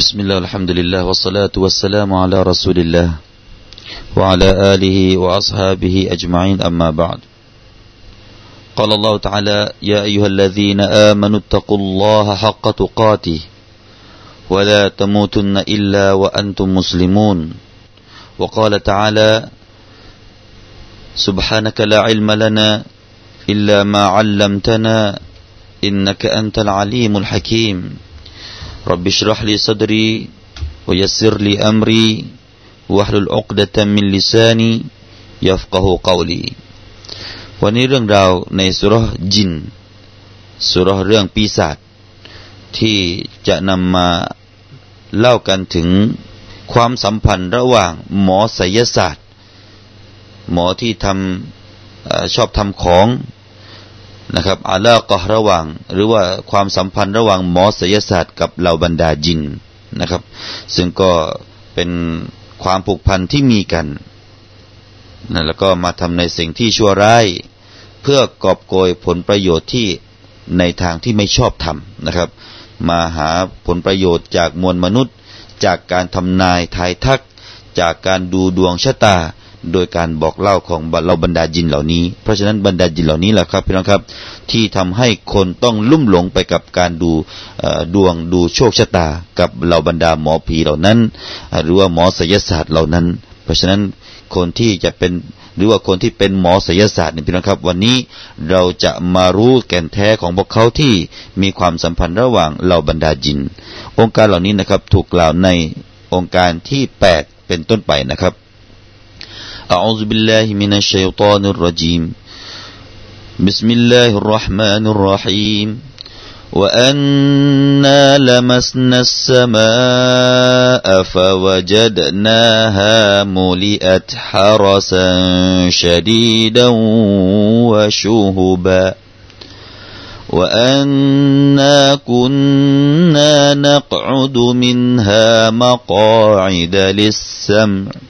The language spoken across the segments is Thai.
بسم الله الحمد لله والصلاة والسلام على رسول الله وعلى آله وأصحابه أجمعين أما بعد قال الله تعالى يا أيها الذين آمنوا اتقوا الله حق تقاته ولا تموتن إلا وأنتم مسلمون وقال تعالى سبحانك لا علم لنا إلا ما علمتنا إنك أنت العليم الحكيم رب اشرح لي صدري ويسر لي أمري واحلل عقدة من لساني يفقه قولي วันนี้เรื่องราวในสุรจินสุรเรื่องปีศาจที่จะนำมาเล่ากันถึงความสัมพันธ์ระหว่างหมอไสยศาสตร์ หมอที่ทำชอบทำของ นะครับอาลากะระหว่าง หรือว่าความสัมพันธ์ระหว่างหมอศิลศาสตร์กับเหล่าบรรดาจินนะครับ ซึ่งก็เป็นความผูกพันที่มีกันนะแล้วก็มาทำในสิ่งที่ชั่วร้าย เพื่อกอบโกยผลประโยชน์ที่ในทางที่ไม่ชอบทำนะครับ มาหาผลประโยชน์จากมวลมนุษย์ จากการทำนายทายทัก จากการดูดวงชะตา โดยการบอกเล่าของเราบรรดาจินเหล่านี้ เพราะฉะนั้นบรรดาจินเหล่านี้แหละครับพี่น้องครับที่ทำให้คนต้องลุ่มหลงไปกับการดูดวงดูโชคชะตา กับเราบรรดาหมอผีเหล่านั้น หรือว่าหมอศิลศาสตร์เหล่านั้น เพราะฉะนั้นคนที่จะเป็นหรือว่าคนที่เป็นหมอศิลศาสตร์นี่พี่น้องครับ วันนี้เราจะมารู้แก่นแท้ของพวกเขาที่มีความสัมพันธ์ระหว่างเราบรรดาจิน องค์การเหล่านี้นะครับถูกกล่าวในองค์การที่ 8 เป็นต้นไปนะครับ أعوذ بالله من الشيطان الرجيم. بسم الله الرحمن الرحيم. وأنا لمسنا السماء فوجدناها ملئت حرسا شديدا وشهبا. وأنا كنا نقعد منها مقاعد للسمع.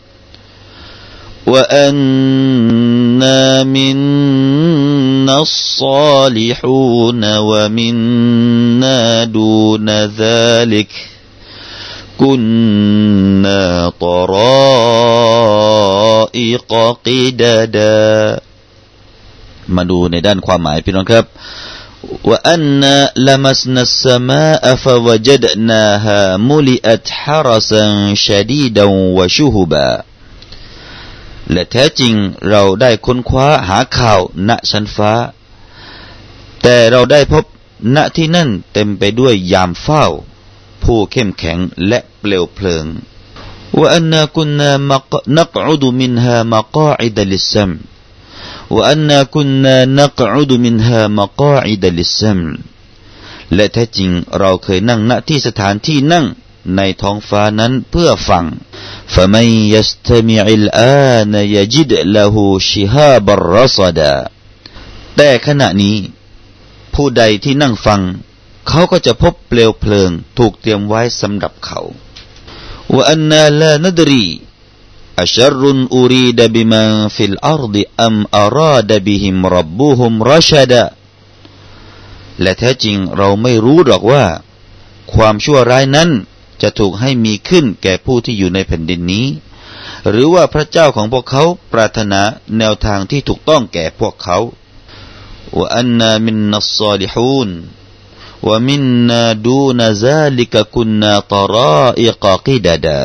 وأنا منا الصالحون ومنا دون ذلك كنا طرائق قددا มาดูในด้านความหมายพี่น้องครับ وأنا لمسنا السماء فوجدناها ملئت حرسا شديدا وشهبا และแท้จริงเราได้ค้นคว้าหาข่าวณชั้นฟ้า แต่เราได้พบณที่นั่นเต็มไปด้วยยามเฝ้า ผู้เข้มแข็งและเปลวเพลิงว่าอันนาคุนนานักอุดมินฮามากาอิดลิซัมว่าอันนาคุนนานักอุดมินฮามากาอิดลิซัมและแท้จริงเราเคยนั่งณที่สถานที่นั่งในท้องฟ้านั้นเพื่อฟัง فمن يستمع الآن يجد له شهاب الرصدا แต่ขณะนี้ ผู้ใดที่นั่งฟัง เขาก็จะพบเปลวเพลิงถูกเตรียมไว้สำหรับเขาว่าอันนาลานดรีอัชรุนอูรีดบิมันฟิลอาร์ดอัมอาราดบิหิมรับบุฮุมรชดะและแท้จริงเราไม่รู้หรอกว่า ความชั่วร้ายนั้น จะถูกให้มีขึ้นแก่ผู้ที่อยู่ในแผ่นดินนี้ หรือว่าพระเจ้าของพวกเขาปรารถนาแนวทางที่ถูกต้องแก่พวกเขาว่าอันนามินนัสซาลิฮูนว่ามินนาดูนซาลิกคุนนาตราอิกากิดาดา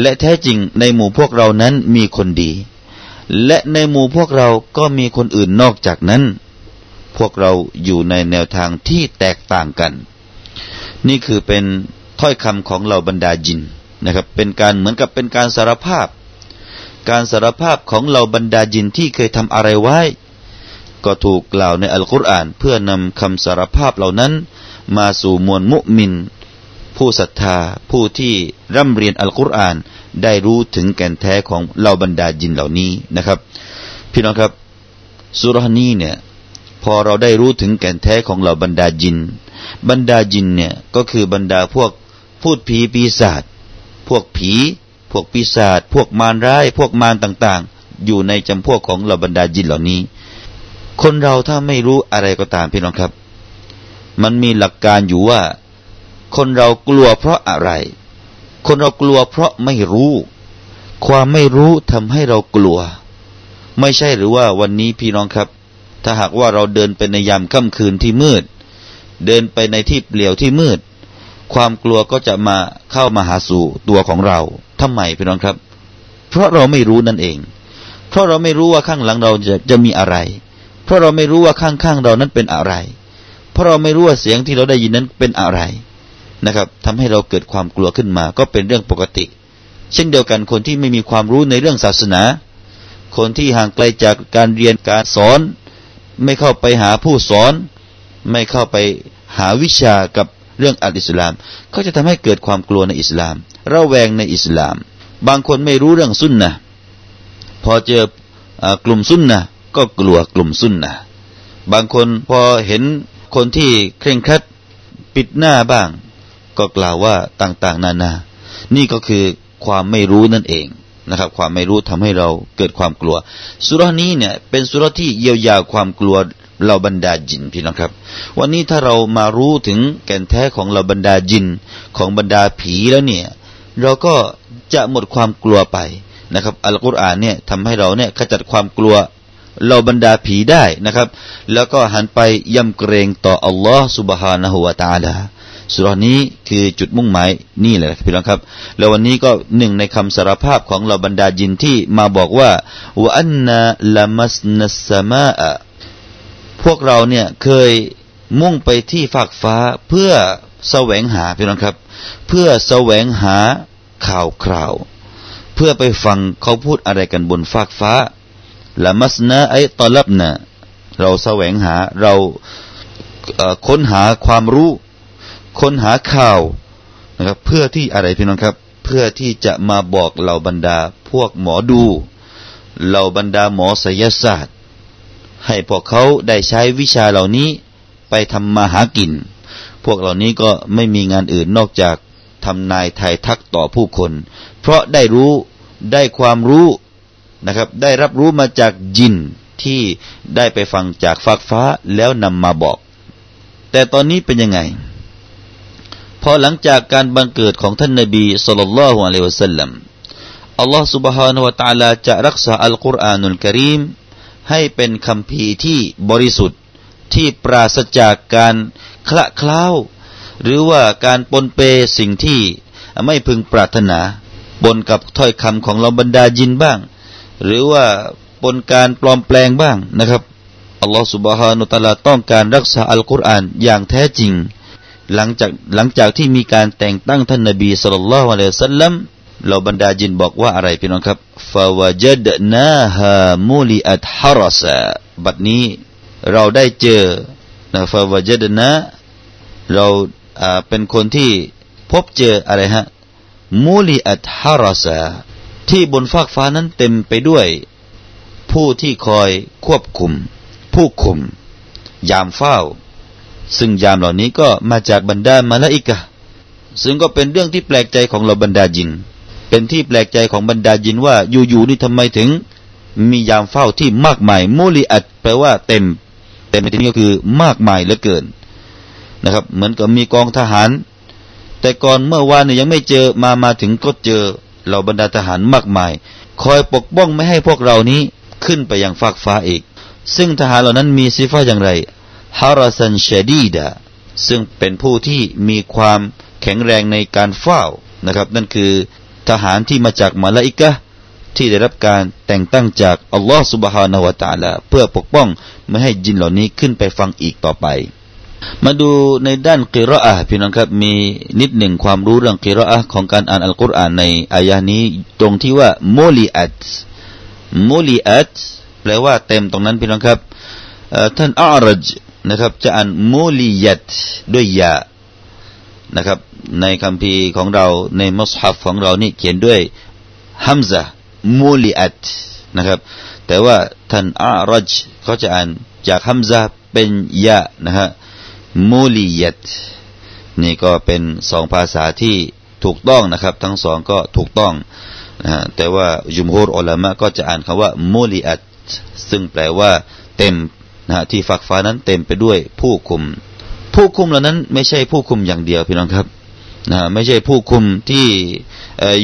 และแท้จริงในหมู่พวกเรานั้นมีคนดี และในหมู่พวกเราก็มีคนอื่นนอกจากนั้น พวกเราอยู่ในแนวทางที่แตกต่างกัน นี่คือเป็นถ้อยคำของเหล่าบรรดาจินนะครับ เป็นการเหมือนกับเป็นการสารภาพ การสารภาพของเหล่าบรรดาจินที่เคยทำอะไรไว้ ก็ถูกกล่าวในอัลกุรอานเพื่อนำคำสารภาพเหล่านั้น มาสู่มวลมุมิน ผู้ศรัทธาผู้ที่ร่ำเรียนอัลกุรอานได้รู้ถึงแก่นแท้ของเหล่าบรรดาจินเหล่านี้นะครับ พี่น้องครับสุรานี้เนี่ย พอเราได้รู้ถึงแก่นแท้ของเหล่าบรรดาจิน บรรดาจินเนี่ยก็คือบรรดาพวกพูดผีปีศาจพวกผี พวกปีศาจพวกมารร้าย พวกมารต่างๆ อยู่ในจำพวกของเหล่าบรรดาจินเหล่านี้ คนเราถ้าไม่รู้อะไรก็ตามพี่น้องครับ มันมีหลักการอยู่ว่า คนเรากลัวเพราะอะไร คนเรากลัวเพราะไม่รู้ ความไม่รู้ทำให้เรากลัว ไม่ใช่หรือว่าวันนี้พี่น้องครับ ถ้าหากว่าเราเดินไปในยามค่ำคืนที่มืด เดินไปในที่เปลี่ยวที่มืด ความกลัวก็จะมาเข้ามาหาสู่ตัวของเราทำไมพี่น้องครับ เพราะเราไม่รู้นั่นเอง เพราะเราไม่รู้ว่าข้างหลังเราจะจะมีอะไร เพราะเราไม่รู้ว่าข้างๆเรานั้นเป็นอะไร เพราะเราไม่รู้ว่าเสียงที่เราได้ยินนั้นเป็นอะไรนะครับทำให้เราเกิดความกลัวขึ้นมา ก็เป็นเรื่องปกติ เช่นเดียวกันคนที่ไม่มีความรู้ในเรื่องศาสนา คนที่ห่างไกลจากการเรียนการสอน ไม่เข้าไปหาผู้สอน ไม่เข้าไปหาวิชากับเรื่องอัลอิสลาม ก็จะทำให้เกิดความกลัวในอิสลาม ระแวงในอิสลาม บางคนไม่รู้เรื่องสุนนะพอเจอกลุ่มสุนนะก็กลัวกลุ่มสุนนะบางคนพอเห็นคนที่เคร่งครัดปิดหน้าบ้าง ก็กล่าวว่าต่างๆ นานา นี่ก็คือความไม่รู้นั่นเอง นะครับความไม่รู้ทำให้เราเกิดความกลัวสุรานี้เนี่ยเป็นสุรที่เยียวยาความกลัวเราบรรดาจินพี่น้องครับ วันนี้ถ้าเรามารู้ถึงแก่นแท้ของเราบรรดาจินของบรรดาผีแล้วเนี่ยเราก็จะหมดความกลัวไปนะครับอัลกุรอานเนี่ยทำให้เราเนี่ยขจัดความกลัวเราบรรดาผีได้นะครับ แล้วก็หันไปยำเกรงต่ออัลลอฮ์ سبحانه และ تعالى สุรานี้คือจุดมุ่งหมายนี่แหละพี่น้องครับ แล้ววันนี้ก็หนึ่งในคำสารภาพของเราบรรดาจินที่มาบอกว่าวอันนาละมัสนัสมาอะพวกเราเนี่ยเคยมุ่งไปที่ฟากฟ้าเพื่อแสวงหาพี่น้องครับ เพื่อแสวงหาข่าวคราว เพื่อไปฟังเขาพูดอะไรกันบนฟากฟ้าละมัสนาไอตอลับนะเราแสวงหาเราค้นหาความรู้ ค้นหาข่าวนะครับ เพื่อที่อะไรพี่น้องครับ เพื่อที่จะมาบอกเหล่าบรรดาพวกหมอดู เหล่าบรรดาหมอศยศาสตร์ ให้พวกเขาได้ใช้วิชาเหล่านี้ไปทำมาหากิน พวกเหล่านี้ก็ไม่มีงานอื่นนอกจากทำนายทายทักต่อผู้คน เพราะได้รู้ได้ความรู้นะครับ ได้รับรู้มาจากจินที่ได้ไปฟังจากฟากฟ้าแล้วนำมาบอก แต่ตอนนี้เป็นยังไง พอหลังจากการบังเกิดของท่านนบีสุลต่านละฮ์อะลัยวะสัลลัมอัลลอฮ์ سبحانه และ تعالى จะรักษาอัลกุรอานุลกิริมให้เป็นคำพีที่บริสุทธิ์ที่ปราศจากการคละเคล้าหรือว่าการปนเปสิ่งที่ไม่พึงปรารถนาปนกับถ้อยคำของเราบรรดาจินบ้าง หรือว่าปนการปลอมแปลงบ้างนะครับอัลลอฮ์ سبحانه และ تعالى ต้องการรักษาอัลกุรอานอย่างแท้จริง หลังจากหลังจากที่มีการแต่งตั้งท่านนบีสุลต่านละอะลัยฮิสัลลัมเราบรรดาจินบอกว่าอะไรพี่น้องครับฟาวจัดนาฮามูลิอัตฮารสะบัดนี้เราได้เจอนะฟาวจัดนาเราเป็นคนที่พบเจออะไรฮะมูลิอัตฮารสะที่บนฟากฟ้านั้นเต็มไปด้วย ผู้ที่คอยควบคุม ผู้คุม ยามเฝ้า ซึ่งยามเหล่านี้ก็มาจากบรรดามาลาอิกะซึ่งก็เป็นเรื่องที่แปลกใจของเราบรรดาจิน เป็นที่แปลกใจของบรรดาจินว่าอยู่ๆนี่ทำไมถึง มียามเฝ้าที่มากมายมูลีอัดแปลว่าเต็มเต็มในที่นี้ก็คือมากมายเหลือเกินนะครับ เหมือนกับมีกองทหาร แต่ก่อนเมื่อวานเนี่ยยังไม่เจอมามาถึงก็เจอเหล่าบรรดาทหารมากมาย คอยปกป้องไม่ให้พวกเรานี้ขึ้นไปยังฟากฟ้าอีก ซึ่งทหารเหล่านั้นมีสิฟ้าอย่างไร ฮารัสันเชดีดะซึ่งเป็นผู้ที่มีความแข็งแรงในการเฝ้านะครับ นั่นคือทหารที่มาจากมาลาอิกะที่ได้รับการแต่งตั้งจากอัลลอฮ์สุบฮานาวะตาละเพื่อปกป้องไม่ให้จินเหล่านี้ขึ้นไปฟังอีกต่อไป มาดูในด้านกิรออะพี่น้องครับมีนิดหนึ่งความรู้เรื่องกิรออะของการอ่านอัลกุรอานในอายะนี้ตรงที่ว่าโมลีอัตโมลีอัตแปลว่าเต็มตรงนั้นพี่น้องครับท่านอารจ นะครับ จะอ่านมูลียัตด้วยยานะครับ ในคำพีของเราในมัสฮัฟของเรานี่เขียนด้วยฮัมซะมูลิอัตนะครับ แต่ว่าท่านอารัจเขาจะอ่านจากฮัมซะเป็นยะนะฮะมูลิยัตนี่ก็เป็นสองภาษาที่ถูกต้องนะครับ ทั้งสองก็ถูกต้องนะฮะแต่ว่ายุมฮูรอัลามะก็จะอ่านคำว่ามูลิอัตซึ่งแปลว่าเต็ม นะฮะที่ฝักฟ้านั้นเต็มไปด้วยผู้คุม ผู้คุมเหล่านั้นไม่ใช่ผู้คุมอย่างเดียวพี่น้องครับนะไม่ใช่ผู้คุมที่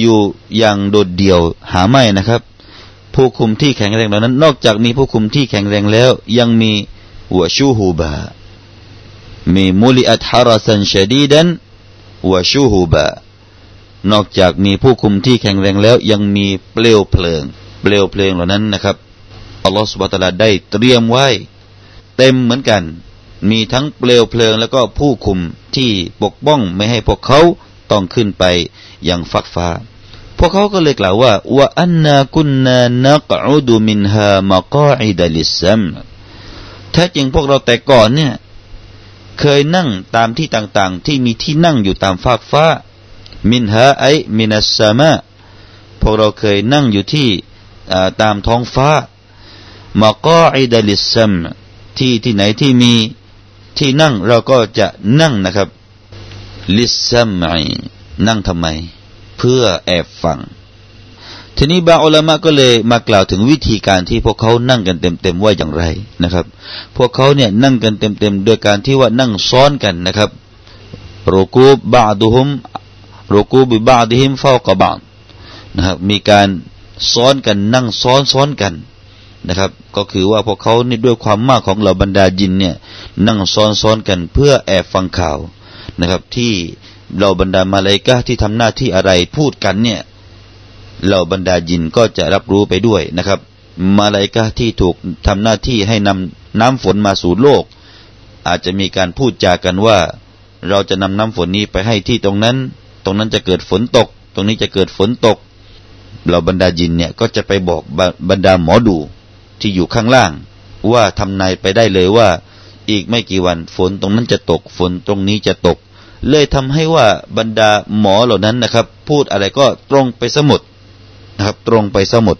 อยู่อย่างโดดเดี่ยวหาไม่นะครับ ผู้คุมที่แข็งแรงเหล่านั้น นอกจากมีผู้คุมที่แข็งแรงแล้ว ยังมีวชูฮูบามีมูลิอัตฮารัสันชดีดันวชูฮูบานอกจากมีผู้คุมที่แข็งแรงแล้ว ยังมีเปลวเพลิง เปลวเพลิงเหล่านั้นนะครับอัลลอฮฺสุบะตะลาได้เตรียมไว้ เต็มเหมือนกัน มีทั้งเปลวเพลิงแล้วก็ผู้คุมที่ปกป้องไม่ให้พวกเขาต้องขึ้นไปอย่างฟักฟ้า พวกเขาก็เลยกล่าวว่าว่าอันนากุนนานักอุดุมินฮามะกออิดลิซัมแท้จริงพวกเราแต่ก่อนเนี่ย เคยนั่งตามที่ต่างๆ ที่มีที่นั่งอยู่ตามฟากฟ้า มินฮาไอมินัสซามะพวกเราเคยนั่งอยู่ที่ตามท้องฟ้ามากออิดลิซัม ที่ที่ไหนที่มีที่นั่งเราก็จะนั่งนะครับ ลิซัมไอนั่งทำไม เพื่อแอบฟัง ทีนี้บางอัลามะก็เลยมากล่าวถึงวิธีการที่พวกเขานั่งกันเต็มๆว่าอย่างไรนะครับ พวกเขาเนี่ยนั่งกันเต็มๆโดยการที่ว่านั่งซ้อนกันนะครับรูกูบบาดุฮุมรูกูบิบาดิฮิมเฝ้ากบานนะครับมีการซ้อนกันนั่งซ้อนซ้อนกัน นะครับ ก็คือว่าพวกเขานี่ด้วยความมากของเหล่าบรรดายินเนี่ยนั่งซ้อนซ้อนกันเพื่อแอบฟังข่าวนะครับ ที่เหล่าบรรดามาเลกาที่ทำหน้าที่อะไรพูดกันเนี่ยเหล่าบรรดายินก็จะรับรู้ไปด้วยนะครับ มาเลกาที่ถูกทำหน้าที่ให้นำน้ำฝนมาสู่โลก อาจจะมีการพูดจากันว่า เราจะนำน้ำฝนนี้ไปให้ที่ตรงนั้น ตรงนั้นจะเกิดฝนตก ตรงนี้จะเกิดฝนตกเหล่าบรรดายินเนี่ยก็จะไปบอกบรรดาหมอดู ที่อยู่ข้างล่าง ว่าทำนายไปได้เลยว่า อีกไม่กี่วันฝนตรงนั้นจะตก ฝนตรงนี้จะตก เลยทำให้ว่าบรรดาหมอเหล่านั้นนะครับ พูดอะไรก็ตรงไปสมุดนะครับ ตรงไปสมุด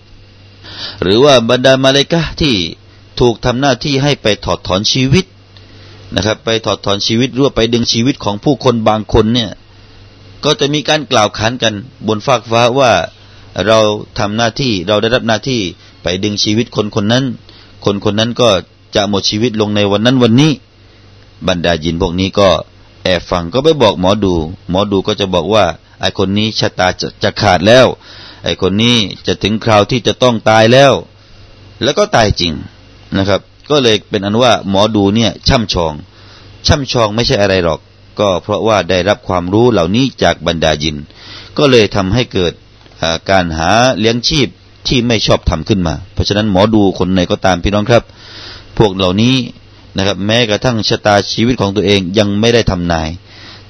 หรือว่าบรรดามาเลกะที่ถูกทำหน้าที่ให้ไปถอดถอนชีวิตนะครับ ไปถอดถอนชีวิตรั่วไปดึงชีวิตของผู้คนบางคนเนี่ย ก็จะมีการกล่าวขานกันบนฟากฟ้าว่าเราทำหน้าที่เราได้รับหน้าที่ ไปดึงชีวิตคนคนนั้น คนคนนั้นก็จะหมดชีวิตลงในวันนั้นวันนี้ บรรดายินพวกนี้ก็แอบฟังก็ไปบอกหมอดู หมอดูก็จะบอกว่าไอคนนี้ชะตาจะจะขาดแล้ว ไอคนนี้จะถึงคราวที่จะต้องตายแล้ว แล้วก็ตายจริงนะครับ ก็เลยเป็นอันว่าหมอดูเนี่ยช่ำชอง ช่ำชองไม่ใช่อะไรหรอก ก็เพราะว่าได้รับความรู้เหล่านี้จากบรรดายิน ก็เลยทำให้เกิดการหาเลี้ยงชีพ ที่ไม่ชอบทำขึ้นมา เพราะฉะนั้นหมอดูคนไหนก็ตามพี่น้องครับ พวกเหล่านี้นะครับ แม้กระทั่งชะตาชีวิตของตัวเองยังไม่ได้ทำนาย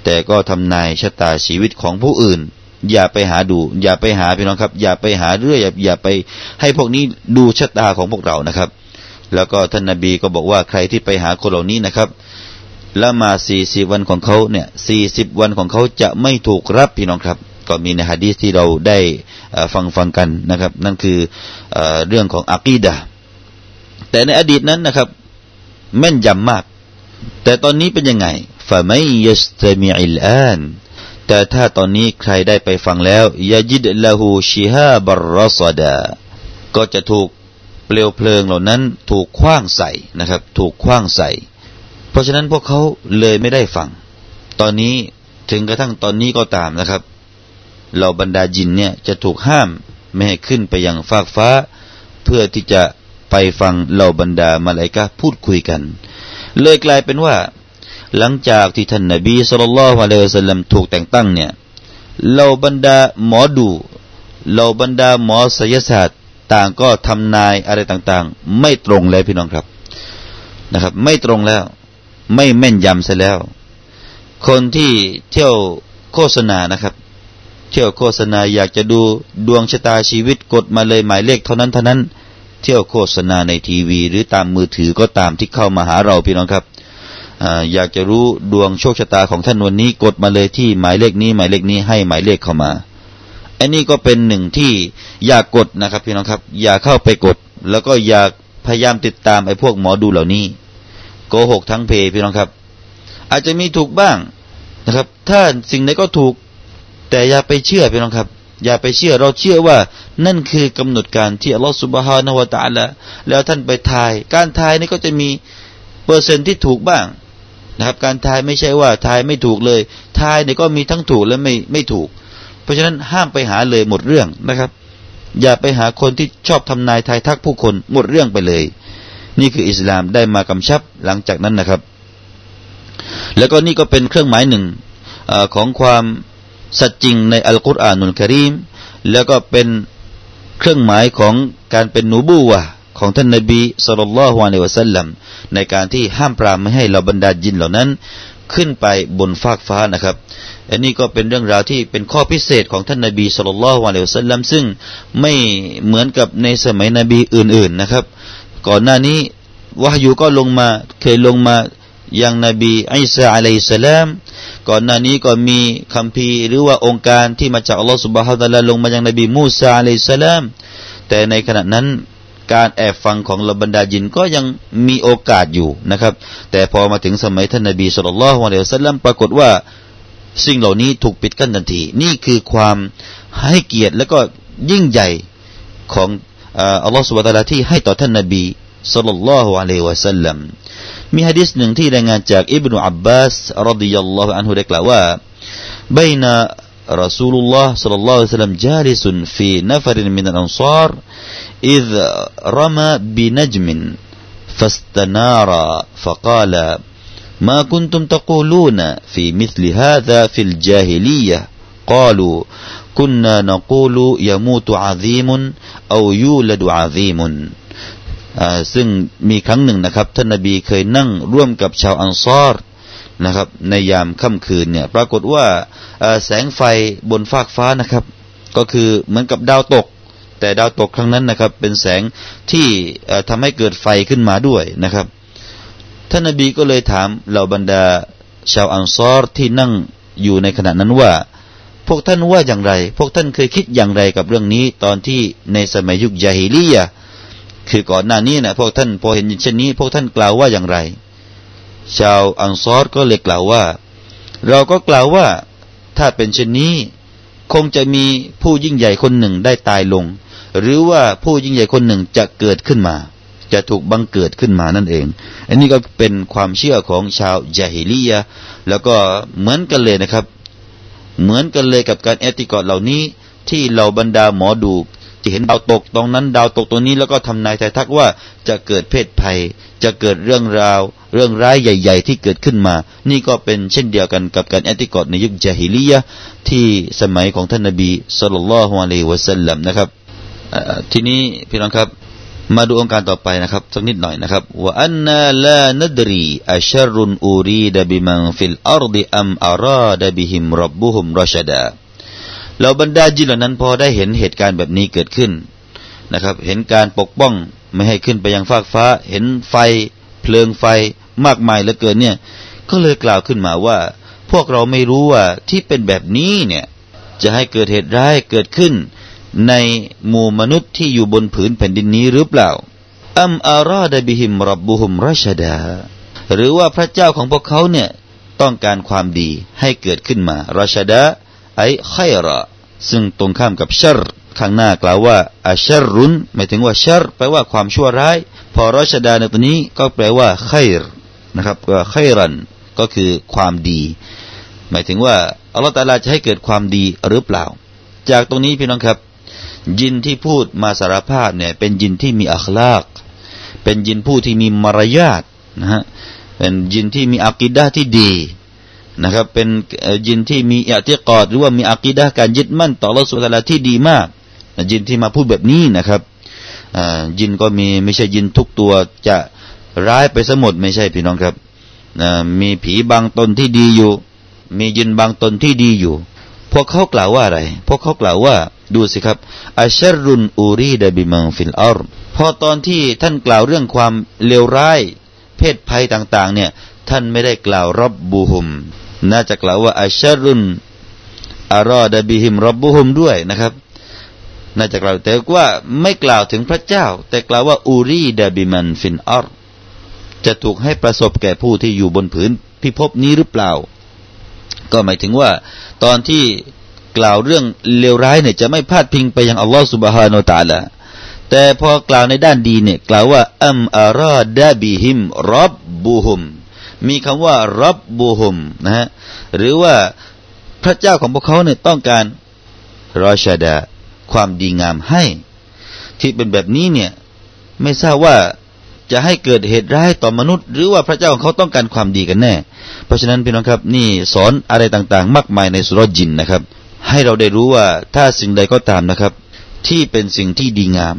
แต่ก็ทำนายชะตาชีวิตของผู้อื่น อย่าไปหาดู อย่าไปหาพี่น้องครับ อย่าไปหาเรื่อยอย่าอย่าไป ให้พวกนี้ดูชะตาของพวกเรานะครับ แล้วก็ท่านนาบีก็บอกว่าใครที่ไปหาคนเหล่านี้นะครับละมาสี่สิบวันของเขาเนี่ยสี่สิบวันของเขาจะไม่ถูกรับพี่น้องครับ ก็มีในฮะดีษที่เราได้ฟังฟังกันนะครับ นั่นคือเรื่องของอักีดะแต่ในอดีตนั้นนะครับ แม่นยำมาก แต่ตอนนี้เป็นยังไงฟะไม่ยัสตมิอิลอานแต่ถ้าตอนนี้ใครได้ไปฟังแล้วยาจิดละหูชิฮาบรอสดา ก็จะถูกเปลวเพลิงเหล่านั้นถูกคว้างใส่นะครับ ถูกคว้างใส่ เพราะฉะนั้นพวกเขาเลยไม่ได้ฟัง ตอนนี้ถึงกระทั่งตอนนี้ก็ตามนะครับ เหล่าบรรดาจินเนี่ยจะถูกห้ามไม่ให้ขึ้นไปยังฟากฟ้า เพื่อที่จะไปฟังเหล่าบรรดามาลายกาพูดคุยกัน เลยกลายเป็นว่า หลังจากที่ท่านนบีสุลต่านละฮ์อะลัยฮิสลามถูกแต่งตั้งเนี่ยเหล่าบรรดาหมอดูเหล่าบรรดาหมอศิลศาสตร์ต่างก็ทำนายอะไรต่างๆ ไม่ตรงแล้วพี่น้องครับนะครับ ไม่ตรงแล้ว ไม่แม่นยำซะแล้ว คนที่เที่ยวโฆษณานะครับ เที่ยวโฆษณาอยากจะดูดวงชะตาชีวิตกดมาเลยหมายเลขเท่านั้นเท่านั้น เที่ยวโฆษณาในทีวี หรือตามมือถือก็ตามที่เข้ามาหาเราพี่น้องครับอยากจะรู้ดวงโชคชะตาของท่านวันนี้กดมาเลยที่หมายเลขนี้ หมายเลขนี้ให้หมายเลขเข้ามาอันนี้ก็เป็นหนึ่งที่อย่ากกดนะครับพี่น้องครับ อย่าเข้าไปกด แล้วก็อย่าพยายามติดตามไอ้พวกหมอดูเหล่านี้โกหกทั้งเพพี่น้องครับ อาจจะมีถูกบ้างนะครับ ถ้าสิ่งไหนก็ถูก แต่อย่าไปเชื่อพี่น้องครับ อย่าไปเชื่อเราเชื่อว่า นั่นคือกำหนดการที่อัลลอฮฺสุบฮานาวะตาละแล้วท่านไปทาย การทายนี่ก็จะมีเปอร์เซ็นต์ที่ถูกบ้างนะครับ การทายไม่ใช่ว่าทายไม่ถูกเลยทายเนี่ยก็มีทั้งถูกและไม่ไม่ถูก เพราะฉะนั้นห้ามไปหาเลยหมดเรื่องนะครับ อย่าไปหาคนที่ชอบทำนายทายทักผู้คนหมดเรื่องไปเลย นี่คืออิสลามได้มากำชับหลังจากนั้นนะครับ แล้วก็นี่ก็เป็นเครื่องหมายหนึ่งอของความ สัจจริงในอัลกุรอานุลกริมแล้วก็เป็นเครื่องหมายของการเป็นนูบูวะของท่านนบีสุลต่านละฮ์วาเลวะสัลลัมในการที่ห้ามปรามไม่ให้เราบรรดาจินเหล่านั้น ขึ้นไปบนฟากฟ้านะครับ อันนี้ก็เป็นเรื่องราวที่เป็นข้อพิเศษของท่านนบีสุลต่านละฮ์วาเลวะสัลลัมซึ่งไม่เหมือนกับในสมัยนบีอื่นๆนะครับ ก่อนหน้านี้วะฮยูก็ลงมาเคยลงมา ยังนบีอิสาอะลัยสลามก่อนหน้านี้ก็มีคำพีหรือว่าองค์การที่มาจากอัลลอฮฺสุบฮฺตะลาลงมายังนบีมูซาอะลัยสลามแต่ในขณะนั้นการแอบฟังของลบรรดาจินก็ยังมีโอกาสอยู่นะครับ แต่พอมาถึงสมัยท่านนบีสุลต่านละฮ์วะลัยฮิสลัมปรากฏว่าสิ่งเหล่านี้ถูกปิดกั้นทันที นี่คือความให้เกียรติและก็ยิ่งใหญ่ของอัลลอฮฺสุบฮฺตะลาที่ให้ต่อท่านนบี สุลต่านละฮ์วะลัยฮิวะสัลลัมมีฮะดิษหนึ่งที่รายงานจากอิบนุอับบาสรดิยัลลอฮุอันฮุได้กล่าวว่า بين رسول الله صلى الله عليه وسلم جالس في نفر من الأنصار إذ رمى بنجم فاستنار فقال ما كنتم تقولون في مثل هذا في الجاهلية قالوا كنا نقول يموت عظيم أو يولد عظيم ซึ่งมีครั้งหนึ่งนะครับท่านนบีเคยนั่งร่วมกับชาวอันซอรนะครับ ในยามค่ำคืนเนี่ย ปรากฏว่าแสงไฟบนฟากฟ้านะครับ ก็คือเหมือนกับดาวตก แต่ดาวตกครั้งนั้นนะครับ เป็นแสงที่ทำให้เกิดไฟขึ้นมาด้วยนะครับท่านนบีก็เลยถามเหล่าบรรดาชาวอันซอรที่นั่งอยู่ในขณะนั้นว่า พวกท่านว่าอย่างไร พวกท่านเคยคิดอย่างไรกับเรื่องนี้ ตอนที่ในสมัยยุคยาฮิลียะ คือก่อนหน้านี้นะพวกท่านพอเห็นเช่นนี้ พวกท่านกล่าวว่าอย่างไร ชาวอังซอรก็เลยกล่าวว่า เราก็กล่าวว่าถ้าเป็นเช่นนี้ คงจะมีผู้ยิ่งใหญ่คนหนึ่งได้ตายลง หรือว่าผู้ยิ่งใหญ่คนหนึ่งจะเกิดขึ้นมา จะถูกบังเกิดขึ้นมานั่นเอง อันนี้ก็เป็นความเชื่อของชาวจาฮิลียะแล้วก็เหมือนกันเลยนะครับ เหมือนกันเลยกับการเอติกอดเหล่านี้ที่เหล่าบรรดาหมอดู จะเห็นดาวตกตรงนั้น ดาวตกตรงนี้แล้วก็ทำนายทายทักว่าจะเกิดเพศภัย จะเกิดเรื่องราว เรื่องร้ายใหญ่ ๆ ที่เกิดขึ้นมา นี่ก็เป็นเช่นเดียวกันกับการاعتقادในยุคญาฮิลียะฮ์ที่สมัยของท่านนบีصلى الله عليه وسلمนะครับทีนี้พี่น้องครับมาดูโองการต่อไปนะครับสักนิดหน่อยนะครับوأنا لا ندري أشر أريد بمن في الأرض أم أراد بهم ربهم رشدا เราบรรดาญินเหล่านั้นพอได้เห็นเหตุการณ์แบบนี้เกิดขึ้นนะครับ เห็นการปกป้องไม่ให้ขึ้นไปยังฟากฟ้า เห็นไฟเพลิงไฟมากมายเหลือเกินเนี่ย ก็เลยกล่าวขึ้นมาว่า พวกเราไม่รู้ว่าที่เป็นแบบนี้เนี่ยจะให้เกิดเหตุร้ายเกิดขึ้น ในหมู่มนุษย์ที่อยู่บนผืนแผ่นดินนี้หรือเปล่าอัมอาราดบิหิมรับบุฮุมราชดา หรือว่าพระเจ้าของพวกเขาเนี่ยต้องการความดีให้เกิดขึ้นมาราชดาไอไคระ ซึ่งตรงข้ามกับชัรข้างหน้ากล่าวว่าอาชรรุนหมายถึงว่าชัรแปลว่าความชั่วร้าย พอรัชดาในตัวนี้ก็แปลว่าไครนะครับก็ไครันก็คือความดี หมายถึงว่าอัลลอฮฺตาลาจะให้เกิดความดีหรือเปล่า จากตรงนี้พี่น้องครับ ยินที่พูดมาสารภาพเนี่ยเป็นยินที่มีอัคลาก เป็นยินผู้ที่มีมารยาทนะฮะเป็นยินที่มีอักิดะที่ดี นะครับ เป็นยินที่มีอิติกอดหรือว่ามีอักีดะการยึดมั่นต่อละสุตลาที่ดีมากญินที่มาพูดแบบนี้นะครับญินก็มีไม่ใช่ญินทุกตัวจะร้ายไปหมดไม่ใช่พี่น้องครับมีผีบางตนที่ดีอยู่ มีญินบางตนที่ดีอยู่ พวกเขากล่าวว่าอะไร พวกเขากล่าวว่าดูสิครับأشر أريد بمن في الأرضตอนที่ท่านกล่าวเรื่องความเลวร้าย เภทภัยต่าง ๆ เนี่ย ท่านไม่ได้กล่าวربهم น่าจะกล่าวว่าأشرอารอดบิหิมรับบุฮุมด้วยนะครับ น่าจะกล่าวแต่ว่าไม่กล่าวถึงพระเจ้า แต่กล่าวว่าอูรีดบิมันฟินอารจะถูกให้ประสบแก่ผู้ที่อยู่บนผืนพิภพนี้หรือเปล่า ก็หมายถึงว่า ตอนที่กล่าวเรื่องเลวร้ายเนี่ยจะไม่พาดพิงไปยังอัลลอฮฺสุบฮานาตาละแต่พอกล่าวในด้านดีเนี่ยกล่าวว่าอัมอาราดาบิหิมรับบูฮุม มีคำว่ารับบูฮุมนะฮะหรือว่าพระเจ้าของพวกเขาเนี่ยต้องการรอชาดาความดีงามให้ ที่เป็นแบบนี้เนี่ยไม่ทราบว่าจะให้เกิดเหตุร้ายต่อมนุษย์ หรือว่าพระเจ้าของเขาต้องการความดีกันแน่ เพราะฉะนั้นพี่น้องครับนี่สอนอะไรต่างๆ มากมายในสุรจินนะครับ ให้เราได้รู้ว่าถ้าสิ่งใดก็ตามนะครับ ที่เป็นสิ่งที่ดีงาม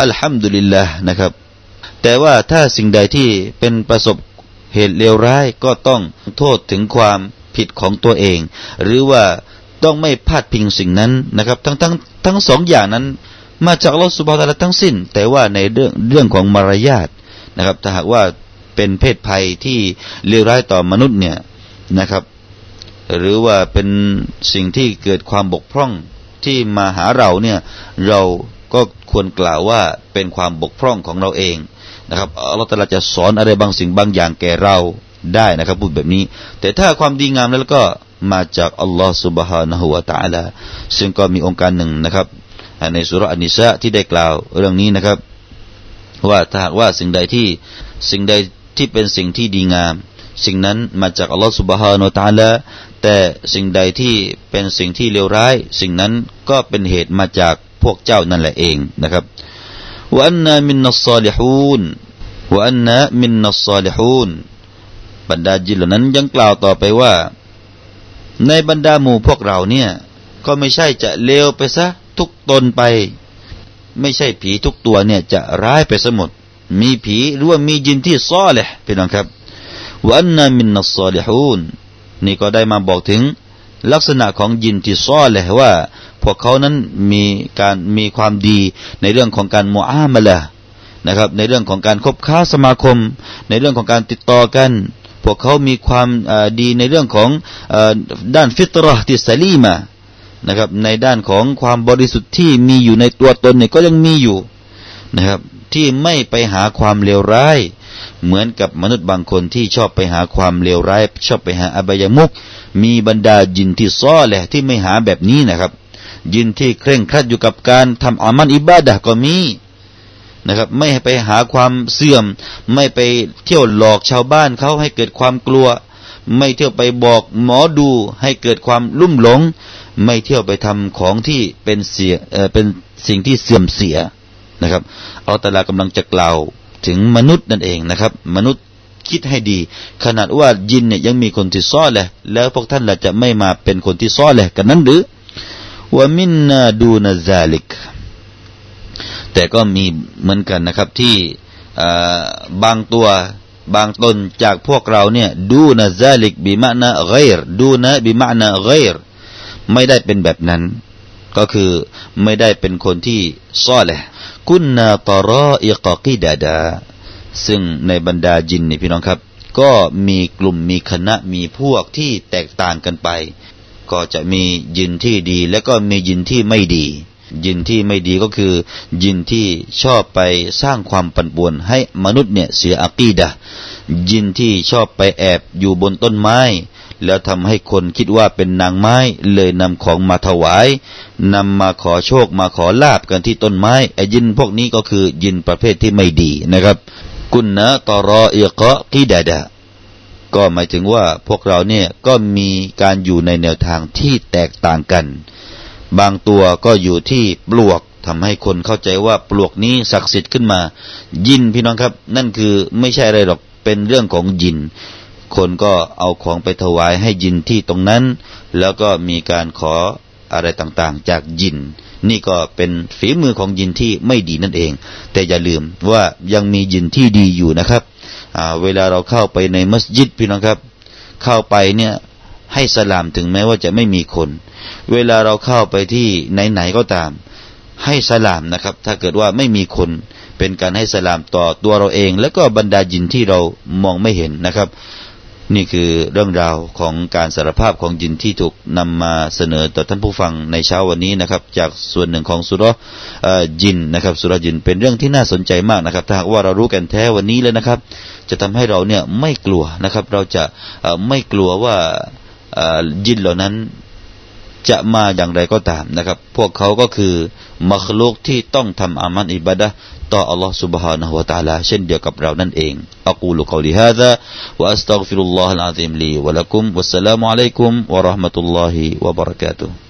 อัลฮัมดุลิลละนะครับ แต่ว่าถ้าสิ่งใดที่เป็นประสบ เหตุเลวร้ายก็ต้องโทษถึงความผิดของตัวเอง หรือว่าต้องไม่พลาดพิงสิ่งนั้นนะครับ ทั้งทั้งทั้งสองอย่างนั้น มาจากลอสุบฮาตะทั้งสิ้น แต่ว่าในเรื่องเรื่องของมารยาทนะครับถ้าหากว่าเป็นเพศภัยที่เลวร้ายต่อมนุษย์เนี่ยนะครับ หรือว่าเป็นสิ่งที่เกิดความบกพร่องที่มาหาเราเนี่ยเราก็ควรกล่าวว่าเป็นความบกพร่องของเราเอง นะครับอัลลอฮฺตาจะสอนอะไรบางสิ่งบางอย่างแก่เราได้นะครับพูดแบบนี้ แต่ถ้าความดีงามแล้วก็มาจากอัลลอฮฺสุบฮานะฮูวะตาลาซึ่งก็มีองค์การหนึ่งนะครับในสุรานิสะที่ได้กล่าวเรื่องนี้นะครับ ว่าถ้าหากว่าสิ่งใดที่สิ่งใดที่เป็นสิ่งที่ดีงาม สิ่งนั้นมาจากอัลลอฮฺสุบฮานะตาละแต่สิ่งใดที่เป็นสิ่งที่เลวร้าย สิ่งนั้นก็เป็นเหตุมาจากพวกเจ้านั่นแหละเองนะครับ ว่าอันนามินนัสซาลิฮูนว่าอันนามินนัสซาลิฮูนบรรดาจินเหล่านั้นยังกล่าวต่อไปว่า ในบรรดาหมู่พวกเราเนี่ย ก็ไม่ใช่จะเลวไปซะทุกตนไป ไม่ใช่ผีทุกตัวเนี่ยจะร้ายไปสมดมีผีหรือว่ามีจินที่ซ้อเลยพี่น้องครับวันนามินนัสซอลิฮูนนี่ก็ได้มาบอกถึงลักษณะของยินที่ซ้อเลยว่า วกเขานั้นมีการมีความดีในเรื่องของการมุอามาละนะครับ ในเรื่องของการคบค้าสมาคม ในเรื่องของการติดต่อกัน พวกเขามีความดีในเรื่องของด้านฟิตรห์ที่สลีมานะครับ ในด้านของความบริสุทธิ์ที่มีอยู่ในตัวตนเนี่ยก็ยังมีอยู่นะครับ ที่ไม่ไปหาความเลวร้าย เหมือนกับมนุษย์บางคนที่ชอบไปหาความเลวร้าย ชอบไปหาอบายมุก มีบรรดายินที่ซ้อแหละที่ไม่หาแบบนี้นะครับ ยินที่เคร่งครัดอยู่กับการทำอามันอิบาดะก็มีนะครับ ไม่ไปหาความเสื่อม ไม่ไปเที่ยวหลอกชาวบ้านเขาให้เกิดความกลัว ไม่เที่ยวไปบอกหมอดูให้เกิดความลุ่มหลง ไม่เที่ยวไปทำของที่เป็นเสียเออเป็นสิ่งที่เสื่อมเสียนะครับอัลตลากำลังจะกล่าวถึงมนุษย์นั่นเองนะครับ มนุษย์คิดให้ดี ขนาดว่ายินเนี่ยยังมีคนที่ซ้อแหละแล้วพวกท่านล่ะจะไม่มาเป็นคนที่ซ้อแหละกันนั้นหรือ ว่ามินนาดูนาซาลิก แต่ก็มีเหมือนกันนะครับที่บางตัวบางตนจากพวกเราเนี่ยดูนะซาลิกบิมานะไกรดูนะบิมานะไกรไม่ได้เป็นแบบนั้น ก็คือไม่ได้เป็นคนที่ซ้อแหละกุนนาตรออิกกิดาดา ซึ่งในบรรดาจินนี่พี่น้องครับ ก็มีกลุ่มมีคณะมีพวกที่แตกต่างกันไป ก็จะมียินที่ดี และก็มียินที่ไม่ดี ยินที่ไม่ดีก็คือ ยินที่ชอบไปสร้างความปั่นป่วน ให้มนุษย์เนี่ยเสียอักีดะยินที่ชอบไปแอบอยู่บนต้นไม้ แล้วทำให้คนคิดว่าเป็นนางไม้ เลยนำของมาถวายนำมาขอโชคมาขอลาบกันที่ต้นไม้ไอ้ยินพวกนี้ก็คือยินประเภทที่ไม่ดีนะครับ กุนนะตรอเอกะกีดาดะ ก็หมายถึงว่าพวกเราเนี่ยก็มีการอยู่ในแนวทางที่แตกต่างกัน บางตัวก็อยู่ที่ปลวกทำให้คนเข้าใจว่าปลวกนี้ศักดิ์สิทธิ์ขึ้นมา ยินพี่น้องครับ นั่นคือไม่ใช่อะไรหรอกเป็นเรื่องของยิน คนก็เอาของไปถวายให้ยินที่ตรงนั้น แล้วก็มีการขออะไรต่างๆ จากยิน นี่ก็เป็นฝีมือของยินที่ไม่ดีนั่นเอง แต่อย่าลืมว่ายังมียินที่ดีอยู่นะครับ เวลาเราเข้าไปในมัสยิดพี่น้องครับ เข้าไปเนี่ยให้สลามถึงแม้ว่าจะไม่มีคน เวลาเราเข้าไปที่ไหนๆก็ตาม ให้สลามนะครับ ถ้าเกิดว่าไม่มีคนเป็นการให้สลามต่อตัวเราเอง แล้วก็บรรดาจินที่เรามองไม่เห็นนะครับ นี่คือเรื่องราวของการสารภาพของยินที่ถูกนำมาเสนอต่อท่านผู้ฟังในเช้าวันนี้นะครับ จากส่วนหนึ่งของสุรยินนะครับสุรยินเป็นเรื่องที่น่าสนใจมากนะครับ ถ้าหากว่าเรารู้กันแท้วันนี้เลยนะครับ จะทำให้เราเนี่ยไม่กลัวนะครับ เราจะไม่กลัวว่ายินเหล่านั้น จะมาอย่างไรก็ตามนะครับ พวกเขาก็คือมัคลุกที่ต้องทำอามันอิบาดะต่อ Allah سبحانه และ تعالى เช่นเดียวกับเรานั่นเอง أقول قولي هذا وأستغفر الله العظيم لي ولكم والسلام عليكم ورحمة الله وبركاته